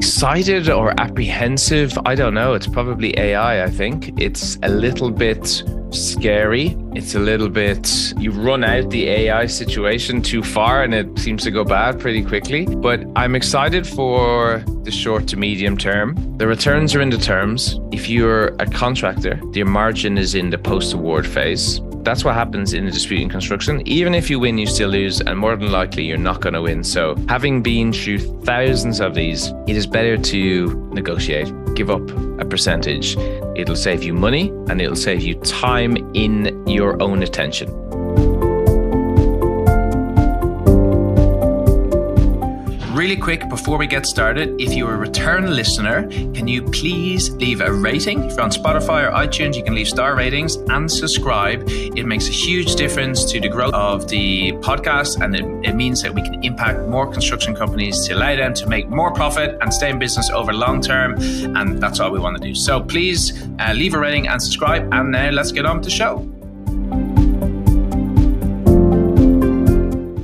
excited or apprehensive. I don't know. It's probably AI, I think. It's a little bit scary. It's a little bit, you run out the AI situation too far and it seems to go bad pretty quickly. But I'm excited for the short to medium term. The returns are in the terms. If you're a contractor, your margin is in the post award phase. That's what happens in a dispute in construction. Even if you win, you still lose, and more than likely, you're not going to win. So, having been through thousands of these, it is better to negotiate, give up a percentage. It'll save you money and it'll save you time in your own attention. Really quick before we get started, if you're a return listener, can you please leave a rating? If you're on Spotify or iTunes, you can leave star ratings and subscribe. It makes a huge difference to the growth of the podcast, and it, it means that we can impact more construction companies to allow them to make more profit and stay in business over long term. And that's all we want to do. So please uh, leave a rating and subscribe. And now let's get on with the show.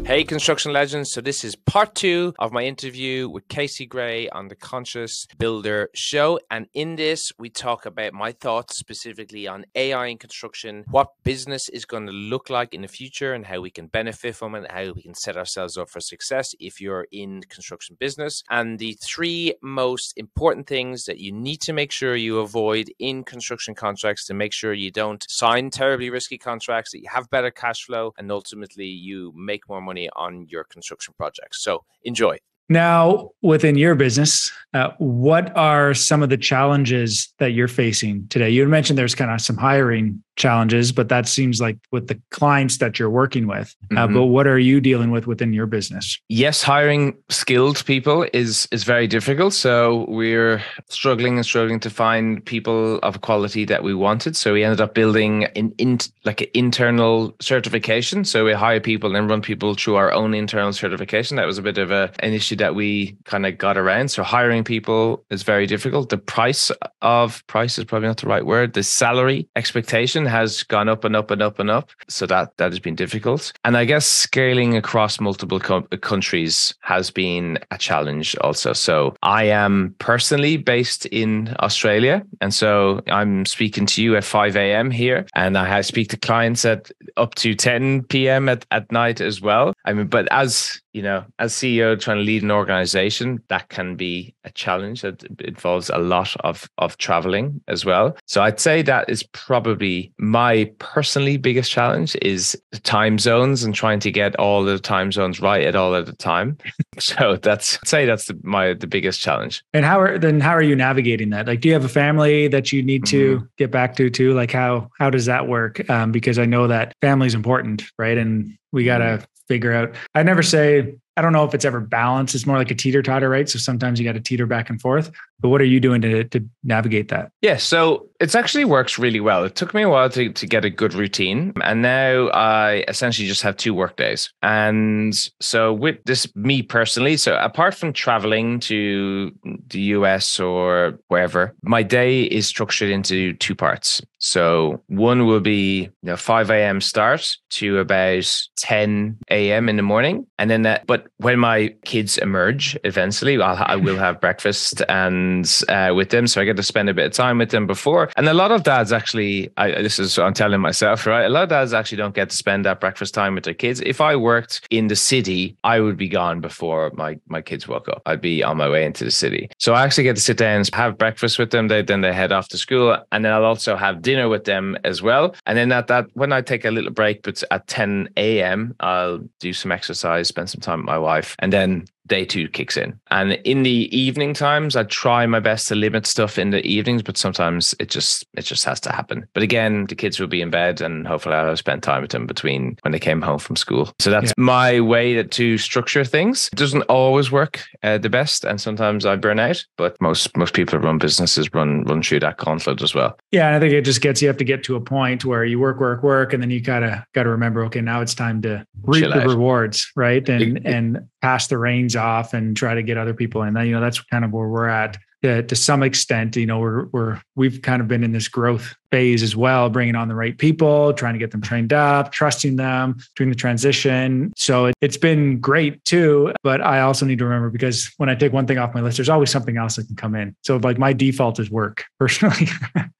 Hey, construction legends. So, this is part two of my interview with Casey Grey on the Conscious Builder show. And in this, we talk about my thoughts specifically on AI in construction, what business is going to look like in the future, and how we can benefit from it, how we can set ourselves up for success if you're in construction business, and the three most important things that you need to make sure you avoid in construction contracts to make sure you don't sign terribly risky contracts, that you have better cash flow, and ultimately you make more money money on your construction projects. So enjoy. Now, within your business, uh, what are some of the challenges that you're facing today? You mentioned there's kind of some hiring challenges, but that seems like with the clients that you're working with. Uh, mm-hmm. But what are you dealing with within your business? Yes, hiring skilled people is is very difficult. So we're struggling and struggling to find people of quality that we wanted. So we ended up building an in, like an internal certification. So we hire people and run people through our own internal certification. That was a bit of a an issue that we kind of got around. So hiring people is very difficult. The price of price is probably not the right word. The salary expectation has gone up and up and up and up. So that that has been difficult. And I guess scaling across multiple co- countries has been a challenge also. So I am personally based in Australia, and so I'm speaking to you at 5 a.m. here, and I speak to clients at up to 10 p.m. at, at night as well. I mean, but as you know, as CEO trying to lead an organization, that can be a challenge that involves a lot of of traveling as well. So I'd say that is probably my personally biggest challenge is the time zones and trying to get all the time zones right at all at the time. so that's I'd say that's the, my the biggest challenge. And how are then how are you navigating that? Like, do you have a family that you need to mm-hmm. get back to too? Like how how does that work? Um, because I know that family is important, right? And we got to mm-hmm. Figure out. I never say I don't know if it's ever balanced. It's more like a teeter totter, right? So sometimes you got to teeter back and forth. But what are you doing to, to navigate that? Yeah, so it actually works really well. It took me a while to, to get a good routine. And now I essentially just have two work days. And so with this, me personally, so apart from traveling to the US or wherever, my day is structured into two parts. So one will be you know 5 a.m. start to about 10 a.m. in the morning. And then that, but when my kids emerge eventually, I'll, I will have breakfast and uh, with them. So I get to spend a bit of time with them before. And a lot of dads actually, I, this is I'm telling myself, right? A lot of dads actually don't get to spend that breakfast time with their kids. If I worked in the city, I would be gone before my, my kids woke up. I'd be on my way into the city. So I actually get to sit down and have breakfast with them. They, then they head off to school. And then I'll also have dinner with them as well. And then at that, when I take a little break, but at 10 a.m., I'll do some exercise, spend some time with my wife. And then day two kicks in. And in the evening times, I try my best to limit stuff in the evenings, but sometimes it just it just has to happen. But again, the kids will be in bed and hopefully I'll spend time with them between when they came home from school. So that's yeah. my way to structure things. It doesn't always work uh, the best, and sometimes I burn out. But most most people who run businesses run run through that conflict as well. Yeah, and I think it just gets you have to get to a point where you work, work, work, and then you gotta gotta remember, okay, now it's time to reap Chill the out. rewards, right? And and pass the reins off and try to get other people in. You know, that's kind of where we're at. to some extent, you know, we're we're we've kind of been in this growth phase as well, bringing on the right people, trying to get them trained up, trusting them, doing the transition. So it, has been great too. But I also need to remember because when I take one thing off my list, there's always something else that can come in. So like my default is work personally.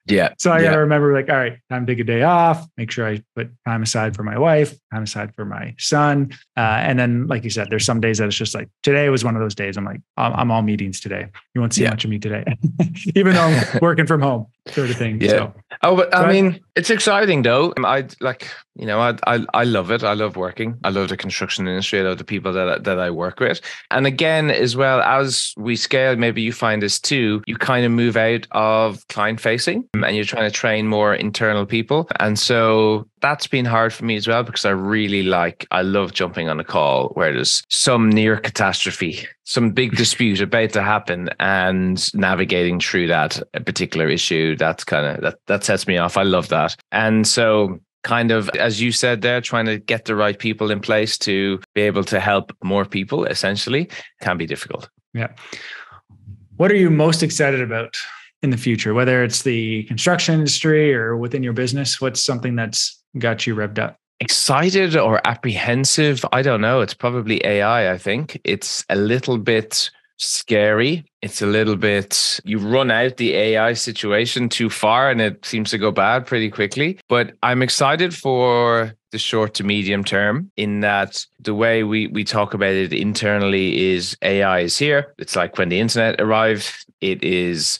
yeah. So I yeah. got to remember like, all right, time to take a day off, make sure I put time aside for my wife, time aside for my son. Uh, and then, like you said, there's some days that it's just like today was one of those days. I'm like, I'm, I'm all meetings today. You won't see yeah. much of me today, even though I'm working from home, sort of thing. Yeah. So, oh, but I mean, it's exciting though. I like, you know, I, I I love it. I love working. I love the construction industry. I love the people that that I work with. And again, as well as we scale, maybe you find this too. You kind of move out of client facing, um, and you're trying to train more internal people. And so that's been hard for me as well because I really like, I love jumping on a call where there's some near catastrophe, some big dispute about to happen and navigating through that particular issue. That's kind of, that, that sets me off. I love that. And so kind of, as you said there, trying to get the right people in place to be able to help more people essentially can be difficult. Yeah. What are you most excited about in the future, whether it's the construction industry or within your business? What's something that's got you revved up? Excited or apprehensive? I don't know. It's probably AI, I think. It's a little bit scary. It's a little bit, you run out the AI situation too far and it seems to go bad pretty quickly. But I'm excited for the short to medium term in that the way we, we talk about it internally is AI is here. It's like when the internet arrived, it is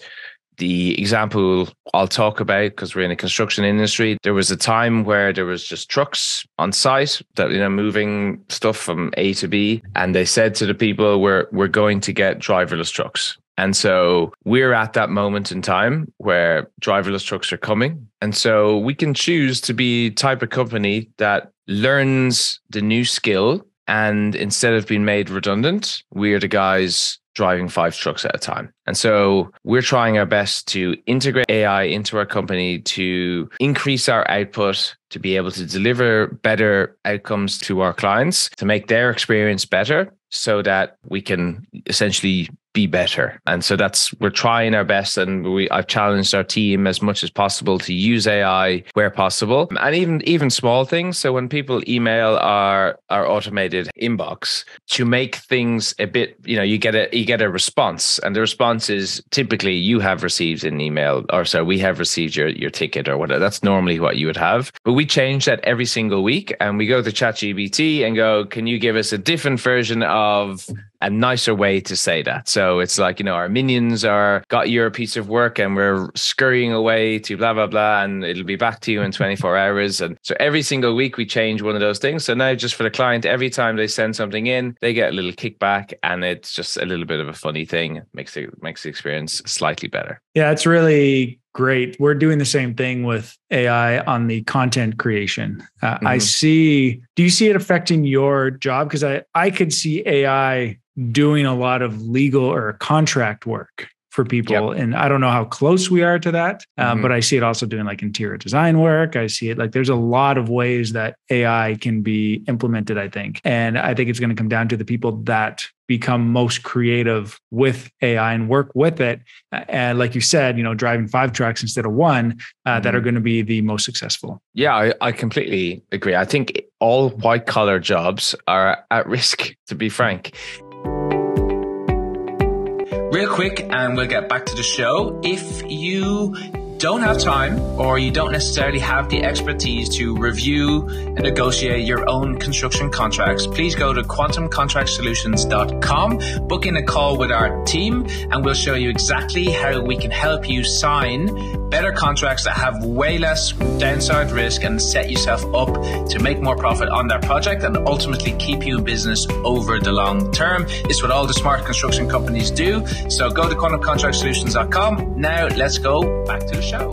the example I'll talk about because we're in the construction industry, there was a time where there was just trucks on site that you know moving stuff from A to B, and they said to the people, "We're we're going to get driverless trucks." And so we're at that moment in time where driverless trucks are coming. And so we can choose to be type of company that learns the new skill and instead of being made redundant, we're the guys driving five trucks at a time. And so we're trying our best to integrate AI into our company to increase our output, to be able to deliver better outcomes to our clients, to make their experience better so that we can essentially be better. And so that's we're trying our best and we I've challenged our team as much as possible to use AI where possible. And even even small things. So when people email our our automated inbox to make things a bit, you know, you get a you get a response and the response is typically you have received an email or so we have received your your ticket or whatever. That's normally what you would have. But we change that every single week and we go to ChatGPT and go, can you give us a different version of a nicer way to say that. So it's like, you know, our minions are got your piece of work and we're scurrying away to blah, blah, blah, and it'll be back to you in 24 hours. And so every single week we change one of those things. So now just for the client, every time they send something in, they get a little kickback and it's just a little bit of a funny thing. Makes it makes the experience slightly better. Yeah, it's really great. We're doing the same thing with AI on the content creation. Uh, mm-hmm. I see. Do you see it affecting your job? Because I I could see AI doing a lot of legal or contract work for people. Yep. And I don't know how close we are to that, um, mm-hmm. but I see it also doing like interior design work. I see it like there's a lot of ways that AI can be implemented, I think. And I think it's going to come down to the people that become most creative with AI and work with it. And like you said, you know, driving five trucks instead of one uh, mm-hmm. that are mm-hmm. going to be the most successful. Yeah, I, I completely agree. I think all white collar jobs are at risk, to be frank. Real quick, and we'll get back to the show. If you don't have time or you don't necessarily have the expertise to review and negotiate your own construction contracts, please go to quantumcontractsolutions.com, book in a call with our team, and we'll show you exactly how we can help you sign better contracts that have way less downside risk and set yourself up to make more profit on that project and ultimately keep you in business over the long term. It's what all the smart construction companies do. So go to quantumcontractsolutions.com. Now let's go back to the show.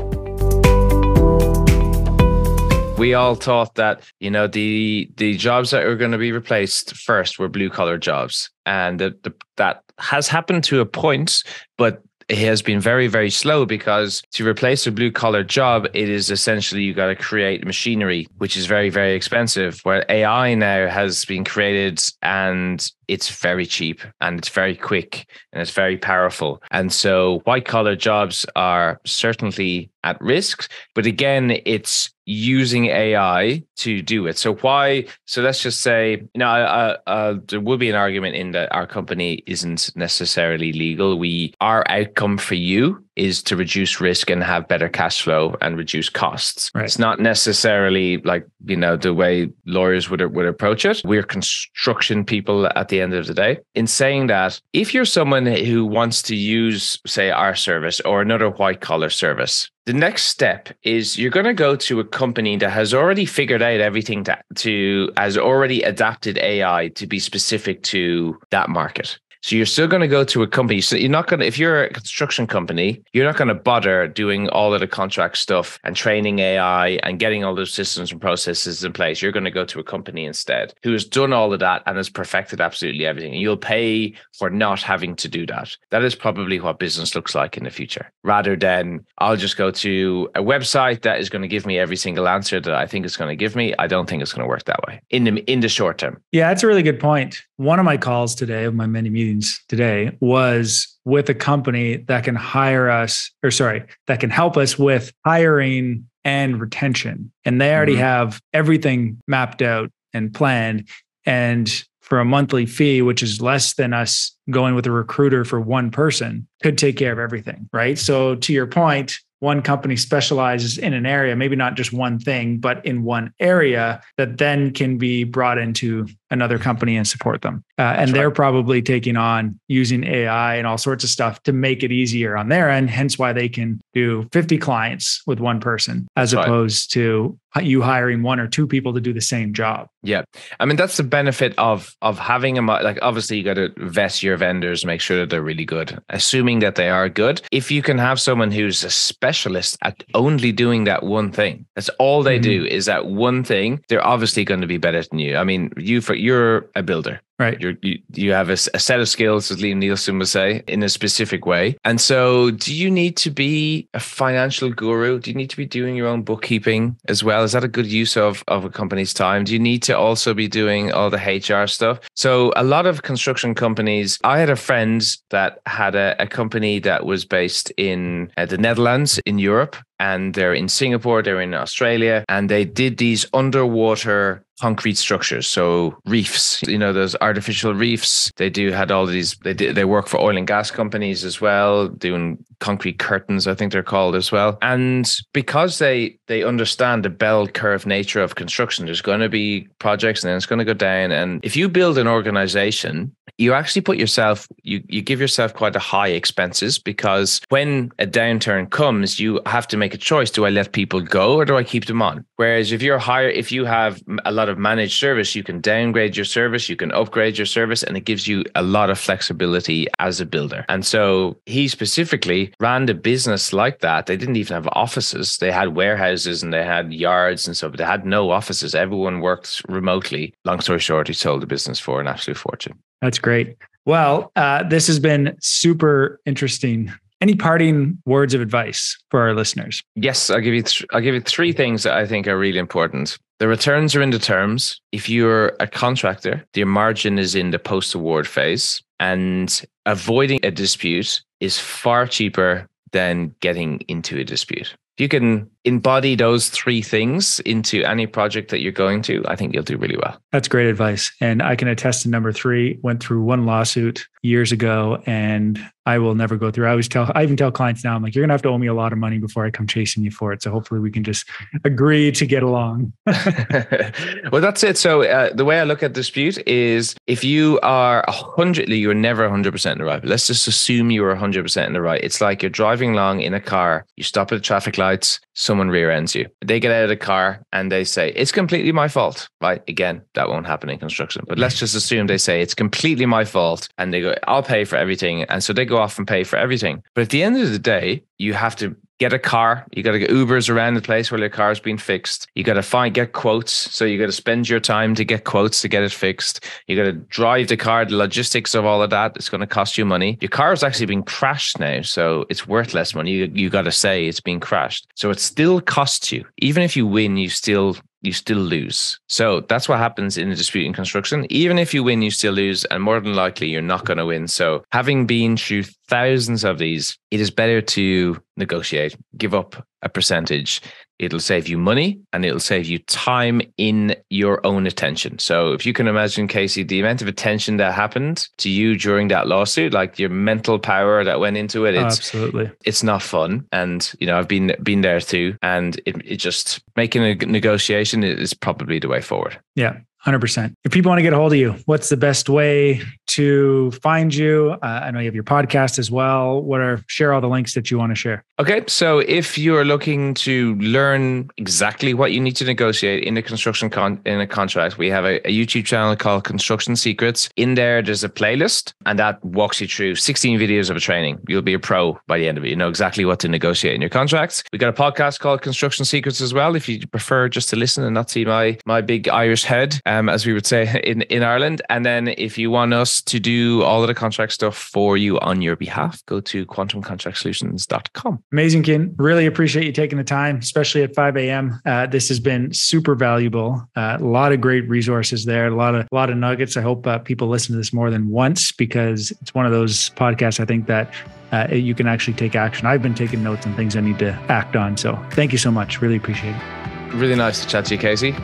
We all thought that you know the the jobs that were going to be replaced first were blue collar jobs, and that that has happened to a point, but it has been very, very slow because to replace a blue collar job, it is essentially you got to create machinery, which is very, very expensive. Where AI now has been created and it's very cheap and it's very quick and it's very powerful. And so white collar jobs are certainly at risk. But again, it's using AI to do it. So why? So let's just say, you know, uh, uh, there will be an argument in that our company isn't necessarily legal. We our outcome for you is to reduce risk and have better cash flow and reduce costs. Right. It's not necessarily like you know the way lawyers would would approach it. We're construction people at the end of the day. In saying that, if you're someone who wants to use, say, our service or another white collar service, the next step is you're going to go to a company that has already figured out everything to, to has already adapted AI to be specific to that market. So you're still going to go to a company. So you're not going to, if you're a construction company, you're not going to bother doing all of the contract stuff and training AI and getting all those systems and processes in place. You're going to go to a company instead who has done all of that and has perfected absolutely everything. And you'll pay for not having to do that. That is probably what business looks like in the future rather than I'll just go to a website that is going to give me every single answer that I think it's going to give me. I don't think it's going to work that way in the, in the short term. Yeah, that's a really good point. One of my calls today of my many meetings today was with a company that can hire us, or sorry, that can help us with hiring and retention. And they already mm-hmm. have everything mapped out and planned. And for a monthly fee, which is less than us going with a recruiter for one person, could take care of everything. Right. So, to your point, one company specializes in an area, maybe not just one thing, but in one area that then can be brought into another company and support them. Uh, and they're probably taking on using AI and all sorts of stuff to make it easier on their end, hence why they can do 50 clients with one person as That's opposed right. to you hiring one or two people to do the same job. Yeah. I mean that's the benefit of of having a like obviously you got to vet your vendors make sure that they're really good assuming that they are good. If you can have someone who's a specialist at only doing that one thing. That's all they mm-hmm. do is that one thing. They're obviously going to be better than you. I mean, you for you're a builder. Right. You're, you you have a, a, set of skills, as Liam Neeson would say, in a specific way. And so, do you need to be a financial guru? Do you need to be doing your own bookkeeping as well? Is that a good use of, of a company's time? Do you need to also be doing all the HR stuff? So, a lot of construction companies, I had a friend that had a, a company that was based in uh, the Netherlands, in Europe, and they're in Singapore, they're in Australia, and they did these underwater concrete structures so reefs you know those artificial reefs. They do had all these they did they work for oil and gas companies as well doing concrete curtains i think they're called as well. And because they they understand the bell curve nature of construction there's going to be projects and then it's going to go down. And if you build an organization you actually put yourself you you give yourself quite a high expenses because when a downturn comes you have to make a choice. Do i let people go or do i keep them on? Whereas if you're higher if you have a lot of managed service you can downgrade your service you can upgrade your service and it gives you a lot of flexibility as a builder and so he specifically ran the business like that they didn't even have offices they had warehouses and they had yards and so but they had no offices everyone worked remotely long story short he sold the business for an absolute fortune that's great. Well, uh, this has been super interesting. Any parting words of advice for our listeners? Yes, I'll give you. Th- I'll give you three things that I think are really important. The returns are in the terms. If you're a contractor, your margin is in the post-award phase, and avoiding a dispute is far cheaper than getting into a dispute. You can embody those three things into any project that you're going to, I think you'll do really well. That's great advice. And I can attest to number three, went through one lawsuit years ago and I will never go through. I always tell, I even tell clients now, I'm like, you're gonna have to owe me a lot of money before I come chasing you for it. So hopefully we can just agree to get along. well, that's it. So uh, the way I look at dispute is if you are a hundredly, you're never 100% in the right. But let's just assume you are 100% in the right. It's like you're driving along in a car, you stop at the traffic lights, someone rear ends you. They get out of the car and they say, it's completely my fault. Right. Again, that won't happen in construction, but let's just assume they say it's completely my fault. And they go, I'll pay for everything. And so they go off and pay for everything. But at the end of the day, you have to get a car. You got to get Ubers around the place where your car's been fixed. You got to find get quotes. So you got to spend your time to get quotes to get it fixed. You got to drive the car. The logistics of all of that it's going to cost you money. Your car is actually being crashed now, so it's worth less money. You, you got to say it's being crashed, so it still costs you. Even if you win, you still you still lose. So that's what happens in a dispute in construction. Even if you win, you still lose. And more than likely, you're not going to win. So having been through thousands of these, it is better to negotiate, give up a percentage. It'll save you money and it'll save you time in your own attention. So if you can imagine, Casey, the amount of attention that happened to you during that lawsuit, like your mental power that went into it, Oh, it's absolutely. it's not fun. And you know, I've been been there too. And it, it just making a negotiation is probably the way forward. Yeah. 100%. If people want to get a hold of you, what's the best way to find you? Uh, I know you have your podcast as well. What are share all the links that you want to share? Okay, so if you're looking to learn exactly what you need to negotiate in a construction con- in a contract, we have a, a YouTube channel called Construction Secrets. In there, there's a playlist, and that walks you through 16 videos of a training. You'll be a pro by the end of it. You know exactly what to negotiate in your contracts. We got a podcast called Construction Secrets as well. If you prefer just to listen and not see my my big Irish head, um, as we would say in in Ireland. And then if you want us to do all of the contract stuff for you on your behalf, go to quantumcontractsolutions.com. Amazing, Ken. Really appreciate you taking the time, especially at 5 a.m. Uh, this has been super valuable. Uh, a lot of great resources there, a lot of a lot of nuggets. I hope uh, people listen to this more than once because it's one of those podcasts I think that uh, you can actually take action. I've been taking notes and things I need to act on. So thank you so much. Really appreciate it. Really nice to chat to you, Casey.